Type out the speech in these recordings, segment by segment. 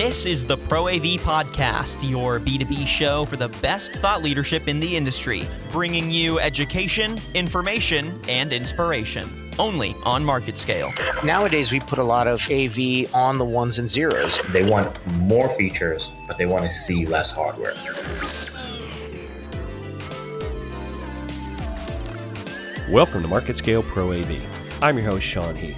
This is the Pro AV Podcast, your B2B show for the best thought leadership in the industry, bringing you education, information, and inspiration. Only on market scale. Nowadays, we put a lot of AV on the ones and zeros. They want more features, but they want to see less hardware. Welcome to Market Scale Pro AV. I'm your host, Sean Heath.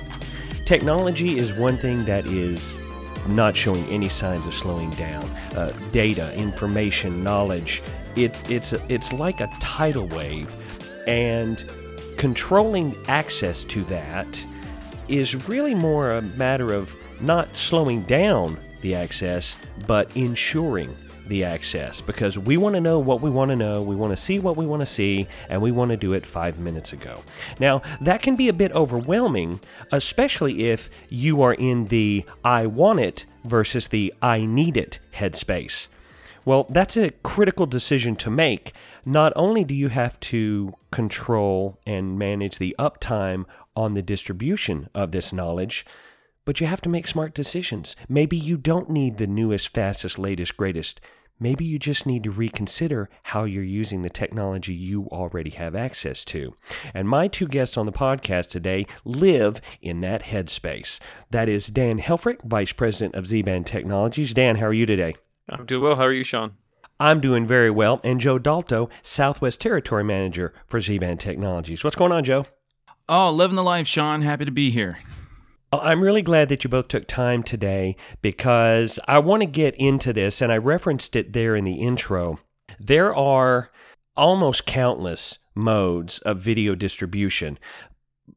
Technology is one thing that is not showing any signs of slowing down. Uh, data, information, knowledge, it, it's, it's like a tidal wave, and controlling access to that is really more a matter of not slowing down the access, but ensuring the access because we want to know what we want to know, we want to see what we want to see, and we want to do it five minutes ago. Now, that can be a bit overwhelming, especially if you are in the I want it versus the I need it headspace. Well, that's a critical decision to make. Not only do you have to control and manage the uptime on the distribution of this knowledge, but you have to make smart decisions. Maybe you don't need the newest, fastest, latest, greatest. Maybe you just need to reconsider how you're using the technology you already have access to. And my two guests on the podcast today live in that headspace. That is Dan Helfrich, Vice President of Z Band Technologies. Dan, how are you today? I'm doing well. How are you, Sean? I'm doing very well. And Joe Dalto, Southwest Territory Manager for Z Band Technologies. What's going on, Joe? Oh, living the life, Sean. Happy to be here. I'm really glad that you both took time today because I want to get into this, and I referenced it there in the intro. There are almost countless modes of video distribution.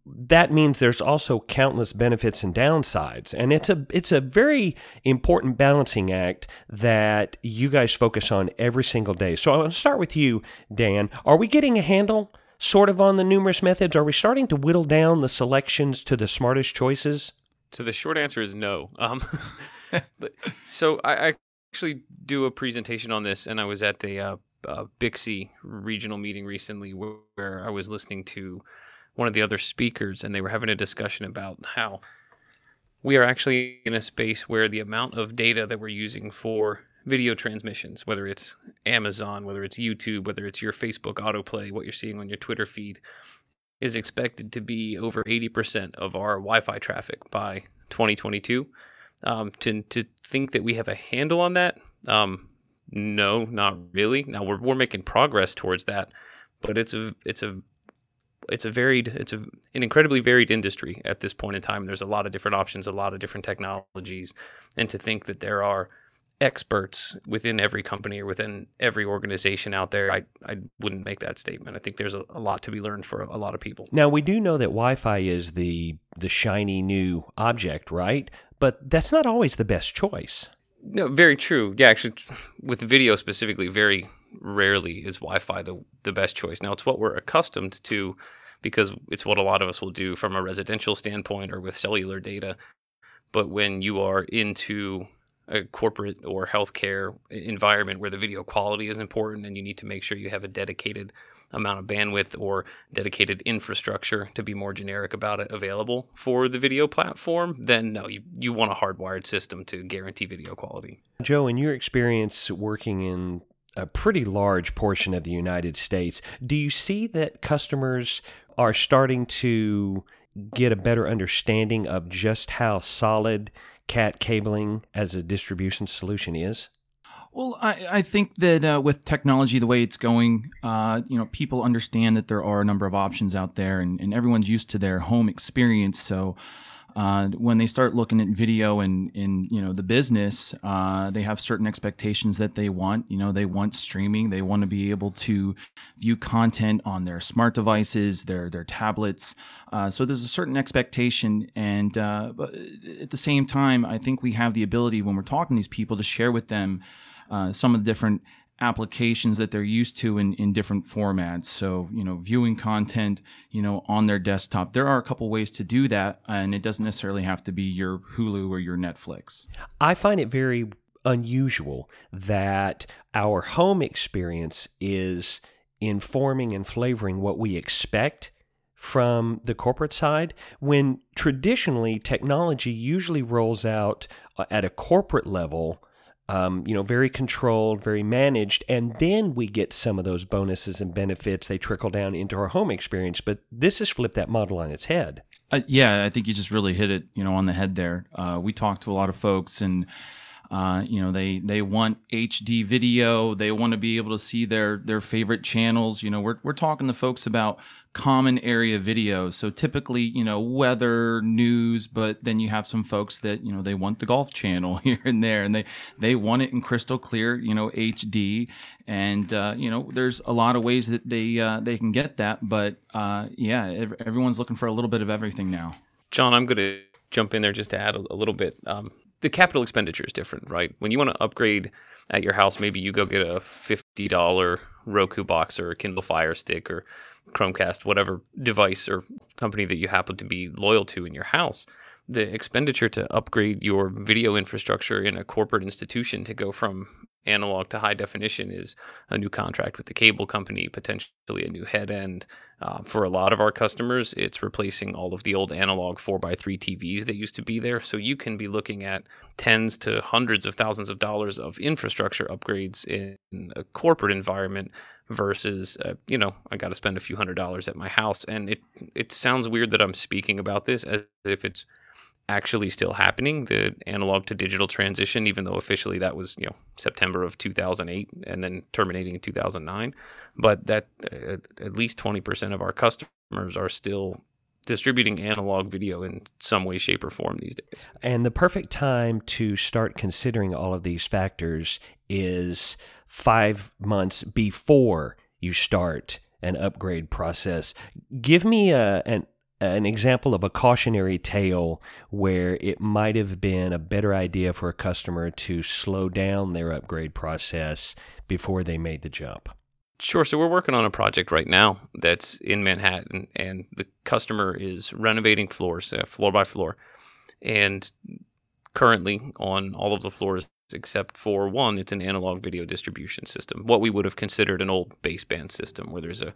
That means there's also countless benefits and downsides, and it's a it's a very important balancing act that you guys focus on every single day. So I want to start with you, Dan. Are we getting a handle? Sort of on the numerous methods? Are we starting to whittle down the selections to the smartest choices? So the short answer is no. Um, but, so I, I, actually do a presentation on this, and I was at the uh, uh, BICSI regional meeting recently where, where I was listening to one of the other speakers, and they were having a discussion about how we are actually in a space where the amount of data that we're using for video transmissions, whether it's Amazon, whether it's YouTube, whether it's your Facebook autoplay, what you're seeing on your Twitter feed, is expected to be over 80% of our Wi Fi traffic by 2022. Um, to, to think that we have a handle on that, um, no, not really. Now we're, we're making progress towards that, but it's a it's a it's a varied it's a, an incredibly varied industry at this point in time. There's a lot of different options, a lot of different technologies, and to think that there are experts within every company or within every organization out there, I, I wouldn't make that statement. I think there's a, a lot to be learned for a, a lot of people. Now we do know that Wi-Fi is the the shiny new object, right? But that's not always the best choice. No, very true. Yeah, actually, with video specifically, very rarely is Wi-Fi the the best choice. Now it's what we're accustomed to because it's what a lot of us will do from a residential standpoint or with cellular data. But when you are into a corporate or healthcare environment where the video quality is important and you need to make sure you have a dedicated amount of bandwidth or dedicated infrastructure to be more generic about it available for the video platform, then no, you, you want a hardwired system to guarantee video quality. Joe, in your experience working in a pretty large portion of the United States, do you see that customers are starting to get a better understanding of just how solid cat cabling as a distribution solution is? Well, I, I think that uh, with technology the way it's going, uh, you know, people understand that there are a number of options out there, and, and everyone's used to their home experience. So, uh, when they start looking at video and in you know the business, uh, they have certain expectations that they want. You know, they want streaming. They want to be able to view content on their smart devices, their their tablets. Uh, so there's a certain expectation, and uh, at the same time, I think we have the ability when we're talking to these people to share with them uh, some of the different applications that they're used to in, in different formats. So, you know, viewing content, you know, on their desktop. There are a couple ways to do that, and it doesn't necessarily have to be your Hulu or your Netflix. I find it very unusual that our home experience is informing and flavoring what we expect from the corporate side when traditionally technology usually rolls out uh, at a corporate level um, you know, very controlled, very managed, and then we get some of those bonuses and benefits. They trickle down into our home experience. But this has flipped that model on its head. Uh, yeah, I think you just really hit it, you know, on the head there. Uh, we talked to a lot of folks, and uh, you know, they they want HD video. They want to be able to see their their favorite channels. You know, we're we're talking to folks about common area videos. So typically, you know, weather, news, but then you have some folks that you know they want the golf channel here and there, and they they want it in crystal clear, you know, HD. And uh, you know, there's a lot of ways that they uh, they can get that. But uh, yeah, everyone's looking for a little bit of everything now. John, I'm going to jump in there just to add a, a little bit. Um, the capital expenditure is different, right? When you want to upgrade at your house, maybe you go get a fifty dollar Roku box or a Kindle Fire Stick or Chromecast, whatever device or company that you happen to be loyal to in your house. The expenditure to upgrade your video infrastructure in a corporate institution to go from analog to high definition is a new contract with the cable company, potentially a new head end, uh, for a lot of our customers, it's replacing all of the old analog 4x3 TVs that used to be there. So you can be looking at tens to hundreds of thousands of dollars of infrastructure upgrades in a corporate environment versus, uh, you know, I got to spend a few hundred dollars at my house. And it, it sounds weird that I'm speaking about this as if it's actually still happening the analog to digital transition even though officially that was you know September of 2008 and then terminating in 2009 but that uh, at least 20% of our customers are still distributing analog video in some way shape or form these days. And the perfect time to start considering all of these factors is 5 months before you start an upgrade process. Give me a, an an example of a cautionary tale where it might have been a better idea for a customer to slow down their upgrade process before they made the jump? Sure. So we're working on a project right now that's in Manhattan, and the customer is renovating floors, uh, floor by floor. And currently, on all of the floors except for one, it's an analog video distribution system, what we would have considered an old baseband system, where there's a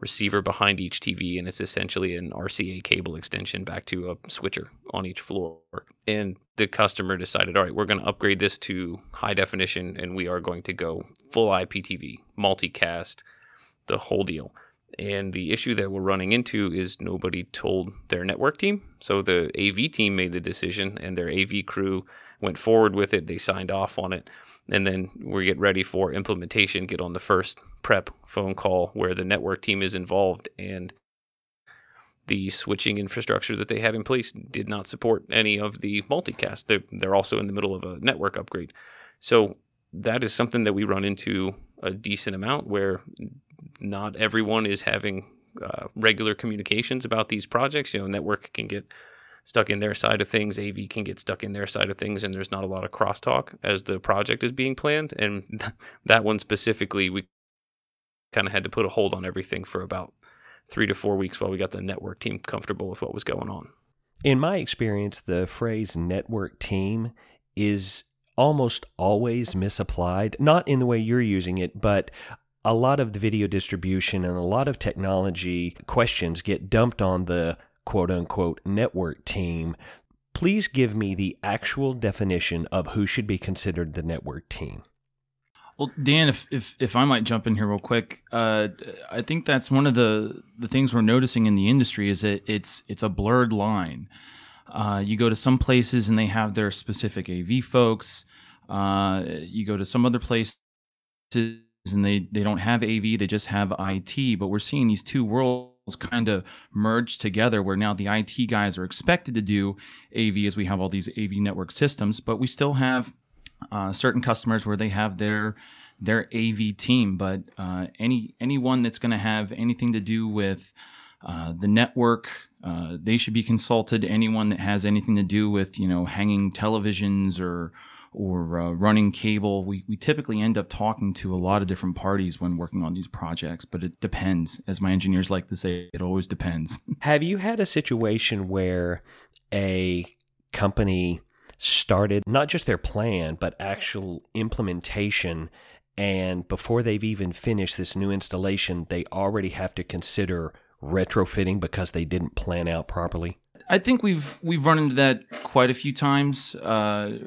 receiver behind each TV, and it's essentially an RCA cable extension back to a switcher on each floor. And the customer decided, all right, we're going to upgrade this to high definition, and we are going to go full IPTV, multicast, the whole deal. And the issue that we're running into is nobody told their network team. So the AV team made the decision, and their AV crew went forward with it. They signed off on it and then we get ready for implementation, get on the first prep phone call where the network team is involved and the switching infrastructure that they had in place did not support any of the multicast. They're, they're also in the middle of a network upgrade. So that is something that we run into a decent amount where not everyone is having uh, regular communications about these projects. You know, network can get stuck in their side of things. AV can get stuck in their side of things, and there's not a lot of crosstalk as the project is being planned. And that one specifically, we kind of had to put a hold on everything for about three to four weeks while we got the network team comfortable with what was going on. In my experience, the phrase network team is almost always misapplied, not in the way you're using it, but a lot of the video distribution and a lot of technology questions get dumped on the quote unquote network team, please give me the actual definition of who should be considered the network team. Well, Dan, if, if, if I might jump in here real quick, uh, I think that's one of the, the things we're noticing in the industry is that it's it's a blurred line. Uh, you go to some places and they have their specific AV folks. Uh, you go to some other places and they, they don't have AV, they just have IT. But we're seeing these two worlds kind of merged together where now the IT guys are expected to do AV as we have all these AV network systems, but we still have uh, certain customers where they have their their AV team. But uh, any anyone that's going to have anything to do with uh, the network, uh, they should be consulted. Anyone that has anything to do with you know hanging televisions or or uh, running cable. We, we typically end up talking to a lot of different parties when working on these projects, but it depends. As my engineers like to say, it always depends. Have you had a situation where a company started not just their plan, but actual implementation? And before they've even finished this new installation, they already have to consider retrofitting because they didn't plan out properly? I think we've we've run into that quite a few times. Uh,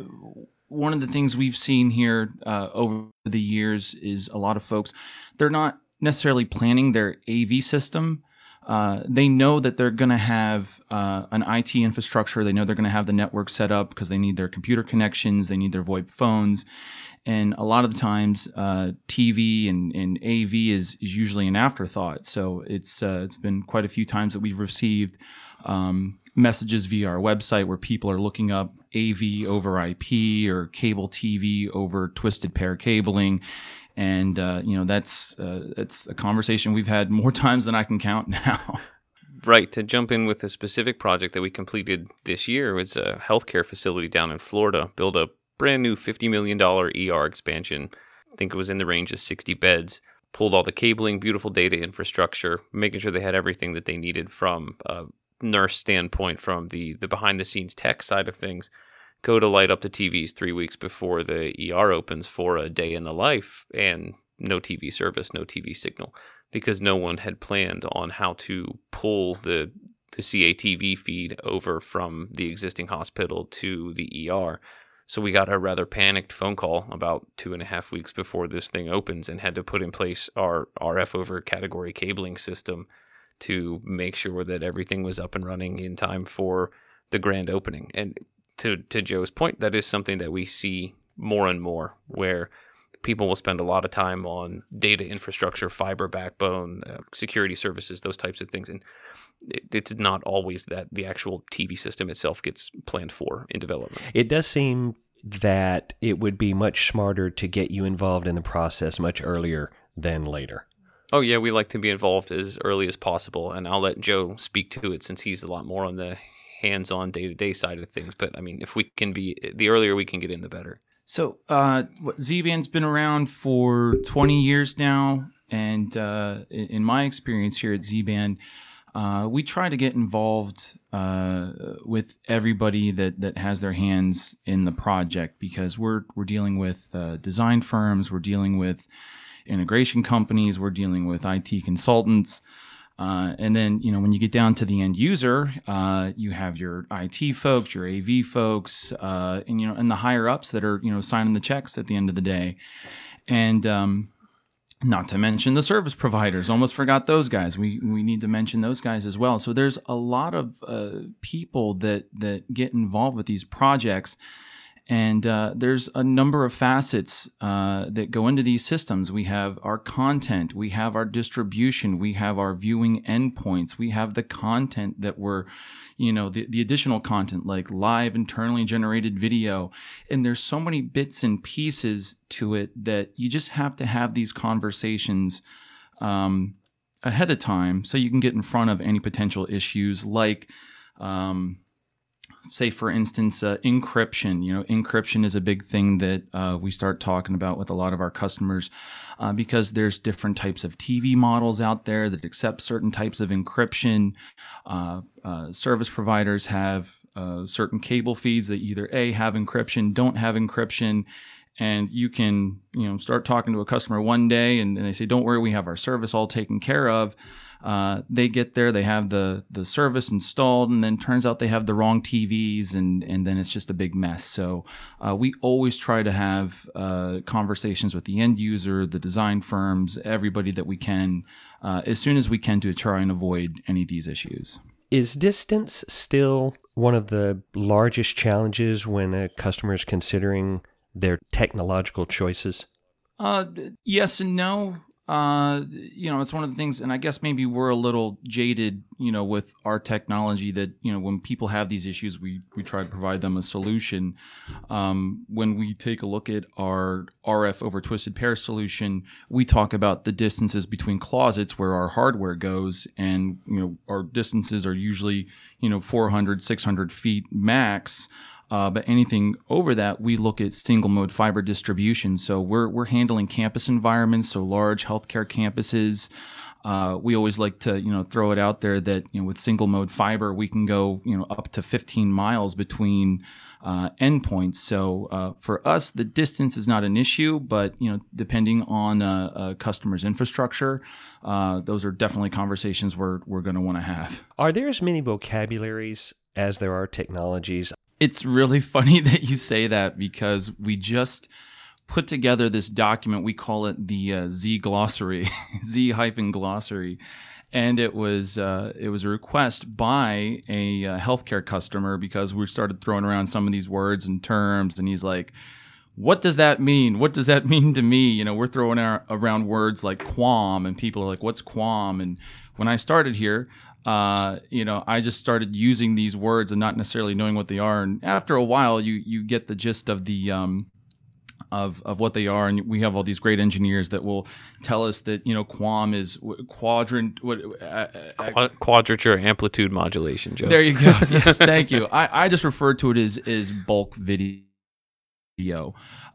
one of the things we've seen here uh, over the years is a lot of folks they're not necessarily planning their AV system. Uh, they know that they're going to have uh, an IT infrastructure. They know they're going to have the network set up because they need their computer connections. They need their VoIP phones. And a lot of the times, uh, TV and, and AV is, is usually an afterthought. So it's uh, it's been quite a few times that we've received um, messages via our website where people are looking up AV over IP or cable TV over twisted pair cabling, and uh, you know that's uh, that's a conversation we've had more times than I can count now. Right. To jump in with a specific project that we completed this year was a healthcare facility down in Florida. Build a brand new $50 million ER expansion. I think it was in the range of 60 beds. Pulled all the cabling, beautiful data infrastructure, making sure they had everything that they needed from a nurse standpoint, from the, the behind the scenes tech side of things. Go to light up the TVs three weeks before the ER opens for a day in the life, and no TV service, no TV signal because no one had planned on how to pull the the CATV feed over from the existing hospital to the ER. So we got a rather panicked phone call about two and a half weeks before this thing opens and had to put in place our RF over category cabling system to make sure that everything was up and running in time for the grand opening. And to to Joe's point, that is something that we see more and more where people will spend a lot of time on data infrastructure, fiber backbone, uh, security services, those types of things. And it, it's not always that the actual TV system itself gets planned for in development. It does seem that it would be much smarter to get you involved in the process much earlier than later. Oh, yeah, we like to be involved as early as possible. And I'll let Joe speak to it since he's a lot more on the hands on day to day side of things. But I mean, if we can be, the earlier we can get in, the better. So, uh, Z-Band's been around for 20 years now, and uh, in my experience here at Z-Band, uh, we try to get involved uh, with everybody that, that has their hands in the project because we're we're dealing with uh, design firms, we're dealing with integration companies, we're dealing with IT consultants. Uh, and then, you know, when you get down to the end user, uh, you have your IT folks, your AV folks, uh, and you know, and the higher ups that are you know signing the checks at the end of the day, and um, not to mention the service providers. Almost forgot those guys. We we need to mention those guys as well. So there's a lot of uh, people that that get involved with these projects and uh, there's a number of facets uh, that go into these systems. We have our content, we have our distribution, we have our viewing endpoints, we have the content that we're, you know, the, the additional content like live internally generated video. And there's so many bits and pieces to it that you just have to have these conversations um, ahead of time so you can get in front of any potential issues like. Um, say for instance uh, encryption. You know encryption is a big thing that uh, we start talking about with a lot of our customers uh, because there's different types of tv models out there that accept certain types of encryption. Uh, uh, service providers have uh, certain cable feeds that either a have encryption don't have encryption and you can you know start talking to a customer one day and, and they say don't worry we have our service all taken care of uh, they get there, they have the the service installed, and then turns out they have the wrong TVs, and and then it's just a big mess. So uh, we always try to have uh, conversations with the end user, the design firms, everybody that we can, uh, as soon as we can to try and avoid any of these issues. Is distance still one of the largest challenges when a customer is considering their technological choices? Uh, yes and no uh, you know, it's one of the things, and I guess maybe we're a little jaded, you know, with our technology that, you know, when people have these issues, we, we try to provide them a solution. Um, when we take a look at our RF over twisted pair solution, we talk about the distances between closets where our hardware goes. And, you know, our distances are usually, you know, 400, 600 feet max. Uh, but anything over that, we look at single mode fiber distribution. So we're, we're handling campus environments, so large healthcare campuses. uh, we always like to you know throw it out there that you know with single mode fiber we can go you know up to 15 miles between uh, endpoints. So uh, for us, the distance is not an issue, but you know depending on a, a customer's infrastructure, uh, those are definitely conversations we're we're going to want to have. Are there as many vocabularies as there are technologies? It's really funny that you say that because we just put together this document. We call it the uh, Z glossary, Z hyphen glossary, and it was uh, it was a request by a uh, healthcare customer because we started throwing around some of these words and terms, and he's like. What does that mean? What does that mean to me? You know, we're throwing around words like QAM, and people are like, "What's QAM?" And when I started here, uh, you know, I just started using these words and not necessarily knowing what they are. And after a while, you you get the gist of the um, of of what they are, and we have all these great engineers that will tell us that you know QAM is quadrant what uh, uh, quadrature amplitude modulation. Joe. There you go. yes, thank you. I, I just refer to it as as bulk video.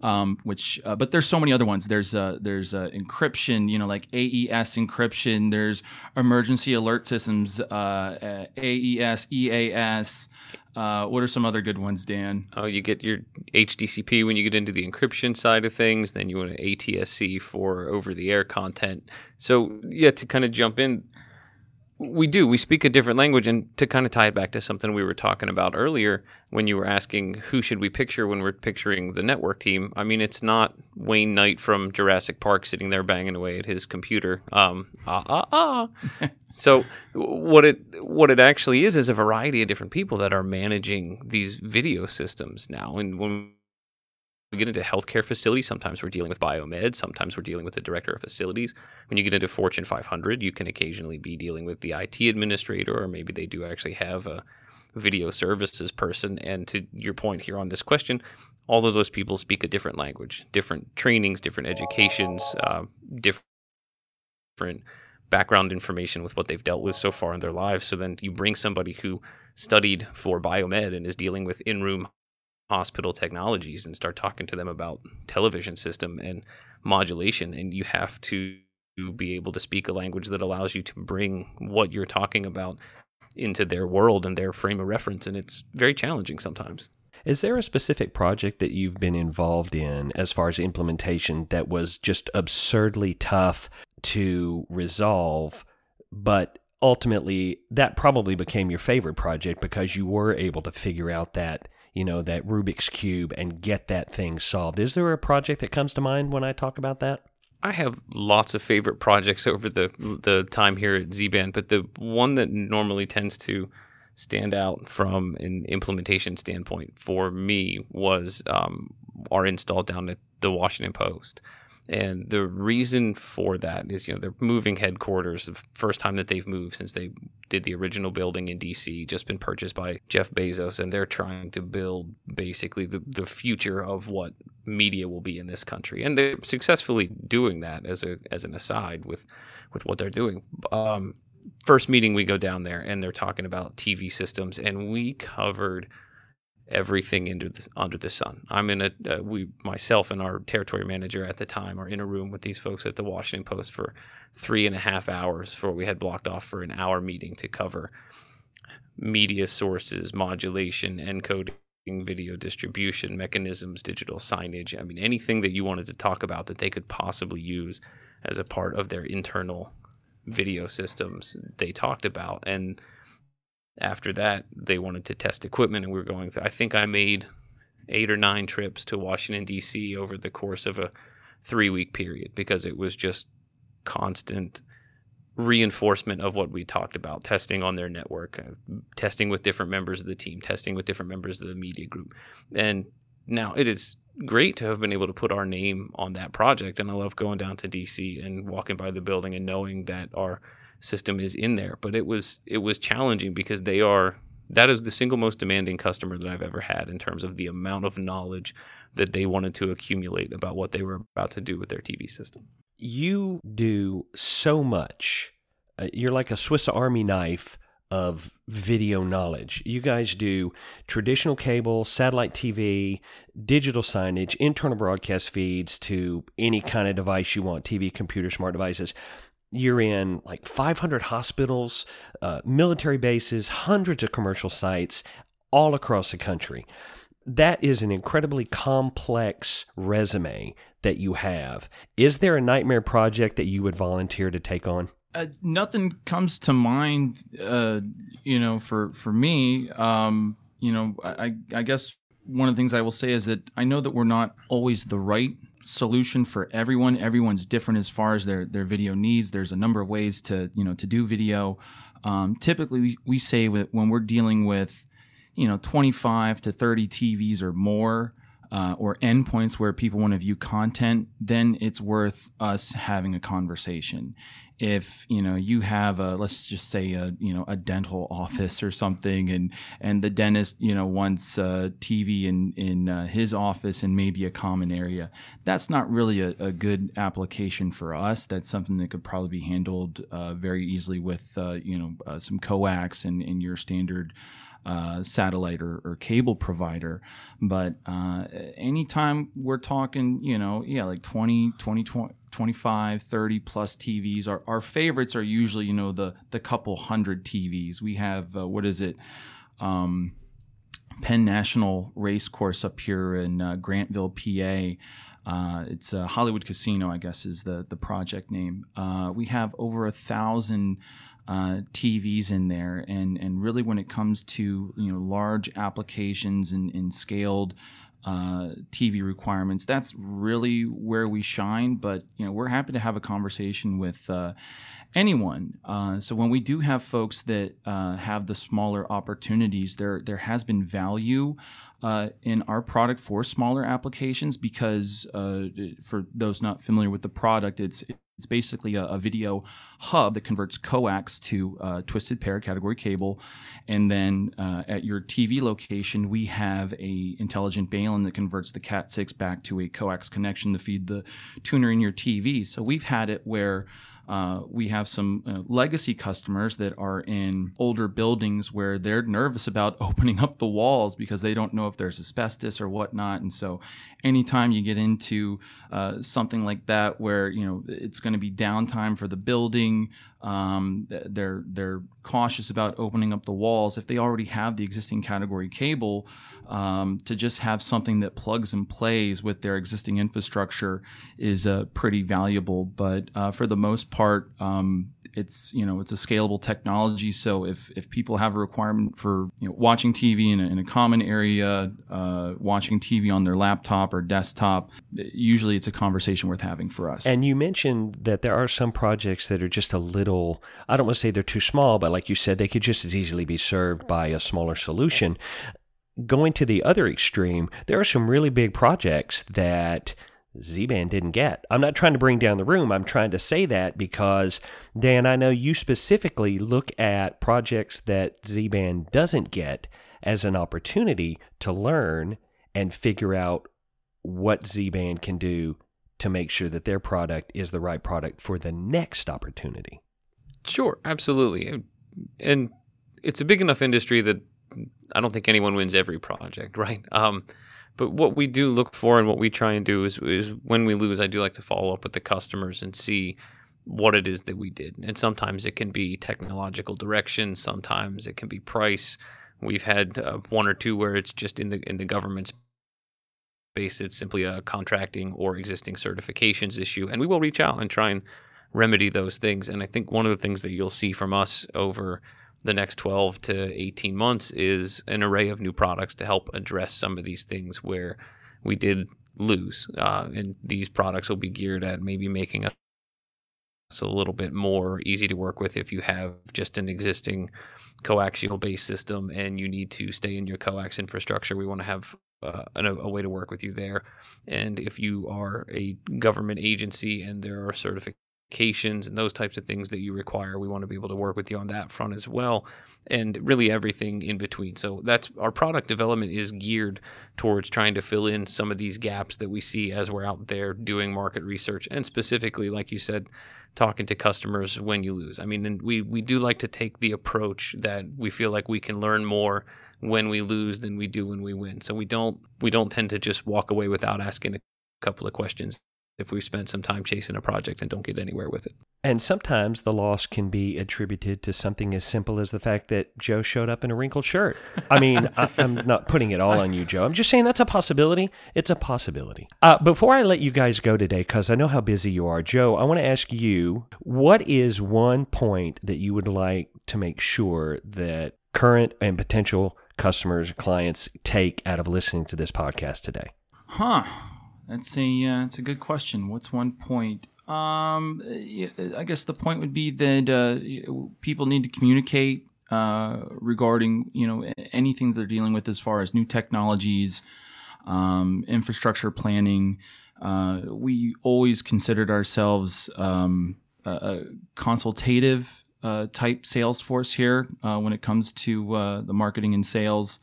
Um, which, uh, but there's so many other ones. There's uh, there's uh, encryption, you know, like AES encryption. There's emergency alert systems, uh, AES, EAS. Uh, what are some other good ones, Dan? Oh, you get your HDCP when you get into the encryption side of things. Then you want an ATSC for over-the-air content. So yeah, to kind of jump in, we do. We speak a different language, and to kind of tie it back to something we were talking about earlier, when you were asking who should we picture when we're picturing the network team. I mean, it's not Wayne Knight from Jurassic Park sitting there banging away at his computer. Um, ah ah ah. so what it what it actually is is a variety of different people that are managing these video systems now, and when we get into healthcare facilities, sometimes we're dealing with biomed, sometimes we're dealing with the director of facilities. When you get into Fortune 500, you can occasionally be dealing with the IT administrator, or maybe they do actually have a video services person. And to your point here on this question, all of those people speak a different language, different trainings, different educations, uh, different background information with what they've dealt with so far in their lives. So then you bring somebody who studied for biomed and is dealing with in room hospital technologies and start talking to them about television system and modulation and you have to be able to speak a language that allows you to bring what you're talking about into their world and their frame of reference and it's very challenging sometimes. Is there a specific project that you've been involved in as far as implementation that was just absurdly tough to resolve but ultimately that probably became your favorite project because you were able to figure out that you know, that Rubik's Cube and get that thing solved. Is there a project that comes to mind when I talk about that? I have lots of favorite projects over the the time here at Z-Band, but the one that normally tends to stand out from an implementation standpoint for me was um, our install down at the Washington Post. And the reason for that is, you know, they're moving headquarters. The first time that they've moved since they did the original building in DC, just been purchased by Jeff Bezos, and they're trying to build basically the, the future of what media will be in this country. And they're successfully doing that as a as an aside with with what they're doing. Um, first meeting we go down there and they're talking about TV systems, and we covered everything under the, under the sun. I'm in a uh, we myself and our territory manager at the time are in a room with these folks at the Washington Post for three and a half hours for we had blocked off for an hour meeting to cover media sources, modulation, encoding, video distribution mechanisms, digital signage. I mean anything that you wanted to talk about that they could possibly use as a part of their internal video systems they talked about and after that, they wanted to test equipment, and we were going. Through, I think I made eight or nine trips to Washington D.C. over the course of a three-week period because it was just constant reinforcement of what we talked about testing on their network uh, testing with different members of the team testing with different members of the media group and now it is great to have been able to put our name on that project and i love going down to dc and walking by the building and knowing that our system is in there. But it was it was challenging because they are that is the single most demanding customer that I've ever had in terms of the amount of knowledge that they wanted to accumulate about what they were about to do with their TV system. You do so much. Uh, you're like a Swiss Army knife of video knowledge. You guys do traditional cable, satellite TV, digital signage, internal broadcast feeds to any kind of device you want TV, computer, smart devices you're in like 500 hospitals, uh, military bases, hundreds of commercial sites all across the country. That is an incredibly complex resume that you have. Is there a nightmare project that you would volunteer to take on? Uh, nothing comes to mind, uh, you know, for for me. Um, you know, I, I guess one of the things I will say is that I know that we're not always the right solution for everyone. Everyone's different as far as their their video needs. There's a number of ways to you know to do video. Um, typically, we, we say that when we're dealing with you know 25 to 30 TVs or more. Uh, or endpoints where people want to view content, then it's worth us having a conversation if you know you have a let's just say a you know a dental office or something and and the dentist you know wants a TV in in uh, his office and maybe a common area that's not really a, a, good application for us. That's something that could probably be handled uh, very easily with uh, you know uh, some coax and, and your standard uh, satellite or, or, cable provider. But uh, anytime we're talking, you know, yeah, like 20, 20, 20 25 30 plus tvs our, our favorites are usually you know the the couple hundred tvs we have uh, what is it um, penn national race course up here in uh, grantville pa uh, it's a hollywood casino i guess is the the project name. Uh, we have over a thousand uh, TVs in there, and and really when it comes to you know large applications and, and scaled uh, TV requirements. That's really where we shine. But you know, we're happy to have a conversation with uh, anyone. Uh, so when we do have folks that uh, have the smaller opportunities, there there has been value uh, in our product for smaller applications because uh, for those not familiar with the product, it's it's basically a, a, video hub that converts coax to uh, twisted pair category cable, and then uh, at your TV location, we have a intelligent Balun that converts the Cat6 back to a coax connection to feed the tuner in your TV. So we've had it where uh, we have some uh, legacy customers that are in older buildings where they're nervous about opening up the walls because they don't know if there's asbestos or whatnot. And so, anytime you get into uh, something like that, where you know it's going to be downtime for the building, um, they're they're cautious about opening up the walls if they already have the existing category cable. Um, to just have something that plugs and plays with their existing infrastructure is uh, pretty valuable. But uh, for the most part, um, it's you know it's a scalable technology. So if if people have a requirement for you know watching TV in a, in a common area, uh, watching TV on their laptop or desktop, usually it's a conversation worth having for us. And you mentioned that there are some projects that are just a little I don't want to say they're too small, but like you said, they could just as easily be served by a smaller solution. Going to the other extreme, there are some really big projects that Z-Band didn't get. I'm not trying to bring down the room. I'm trying to say that because, Dan, I know you specifically look at projects that Z-Band doesn't get as an opportunity to learn and figure out what Z-Band can do to make sure that their product is the right product for the next opportunity. Sure, absolutely. And it's a big enough industry that I don't think anyone wins every project, right? Um, but what we do look for and what we try and do is, is when we lose, I do like to follow up with the customers and see what it is that we did. And sometimes it can be technological direction, sometimes it can be price. We've had uh, one or two where it's just in the in the government space. It's simply a contracting or existing certifications issue, and we will reach out and try and remedy those things. And I think one of the things that you'll see from us over the next 12 to 18 months is an array of new products to help address some of these things where we did lose. Uh, and these products will be geared at maybe making us a little bit more easy to work with if you have just an existing coaxial based system and you need to stay in your coax infrastructure. We want to have uh, a, a, way to work with you there. And if you are a government agency and there are certifications, and those types of things that you require. We want to be able to work with you on that front as well, and really everything in between. So that's our product development is geared towards trying to fill in some of these gaps that we see as we're out there doing market research, and specifically, like you said, talking to customers when you lose. I mean, and we we do like to take the approach that we feel like we can learn more when we lose than we do when we win. So we don't we don't tend to just walk away without asking a couple of questions if we spend some time chasing a project and don't get anywhere with it. And sometimes the loss can be attributed to something as simple as the fact that Joe showed up in a wrinkled shirt. I mean, I, am not putting it all on you, Joe. I'm just saying that's a possibility. It's a possibility. Uh, before I let you guys go today, because I know how busy you are, Joe, I want to ask you what is one point that you would like to make sure that current and potential customers, clients take out of listening to this podcast today? Huh. That's a uh, that's a good question. What's one point? Um, I guess the point would be that uh, people need to communicate uh, regarding you know anything they're dealing with as far as new technologies, um, infrastructure planning. Uh, we always considered ourselves um, a, a, consultative uh, type sales force here uh, when it comes to uh, the marketing and sales.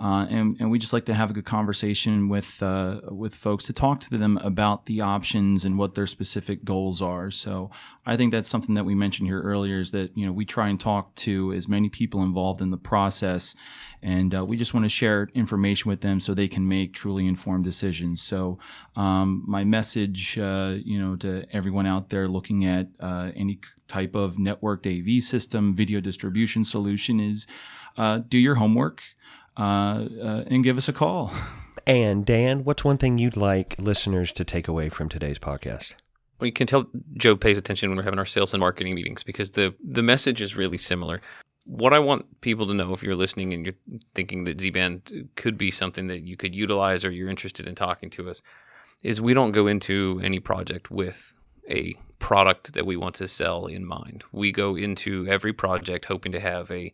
Uh, and, and we just like to have a good conversation with uh, with folks to talk to them about the options and what their specific goals are. So I think that's something that we mentioned here earlier is that you know we try and talk to as many people involved in the process, and uh, we just want to share information with them so they can make truly informed decisions. So um, my message, uh, you know, to everyone out there looking at uh, any type of networked AV system, video distribution solution is uh, do your homework Uh, uh, and give us a call. And Dan, what's one thing you'd like listeners to take away from today's podcast? Well, you can tell Joe pays attention when we're having our sales and marketing meetings because the the message is really similar. What I want people to know, if you're listening and you're thinking that Z-band could be something that you could utilize or you're interested in talking to us, is we don't go into any project with a product that we want to sell in mind. We go into every project hoping to have a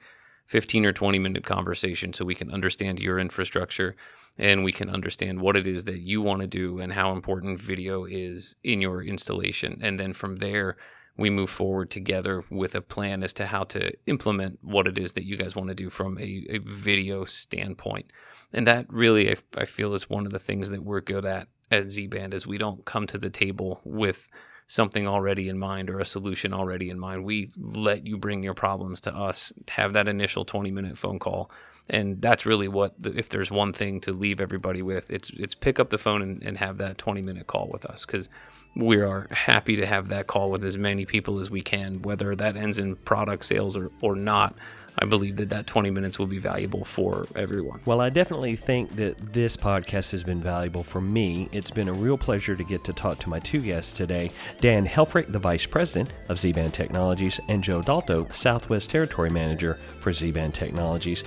15 or 20 minute conversation so we can understand your infrastructure and we can understand what it is that you want to do and how important video is in your installation. And then from there, we move forward together with a plan as to how to implement what it is that you guys want to do from a, a video standpoint. And that really, I, I feel, is one of the things that we're good at at Z Band is we don't come to the table with something already in mind or a solution already in mind. We let you bring your problems to us, have that initial 20 minute phone call. And that's really what, if there's one thing to leave everybody with, it's it's pick up the phone and, and have that 20 minute call with us because we are happy to have that call with as many people as we can, whether that ends in product sales or, or not. I believe that that 20 minutes will be valuable for everyone. Well, I definitely think that this podcast has been valuable for me. It's been a real pleasure to get to talk to my two guests today Dan Helfrich, the Vice President of Z Band Technologies, and Joe Dalto, Southwest Territory Manager for Z Band Technologies.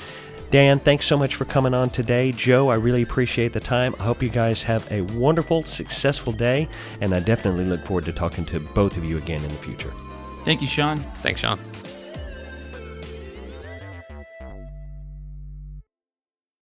Dan, thanks so much for coming on today. Joe, I really appreciate the time. I hope you guys have a wonderful, successful day, and I definitely look forward to talking to both of you again in the future. Thank you, Sean. Thanks, Sean.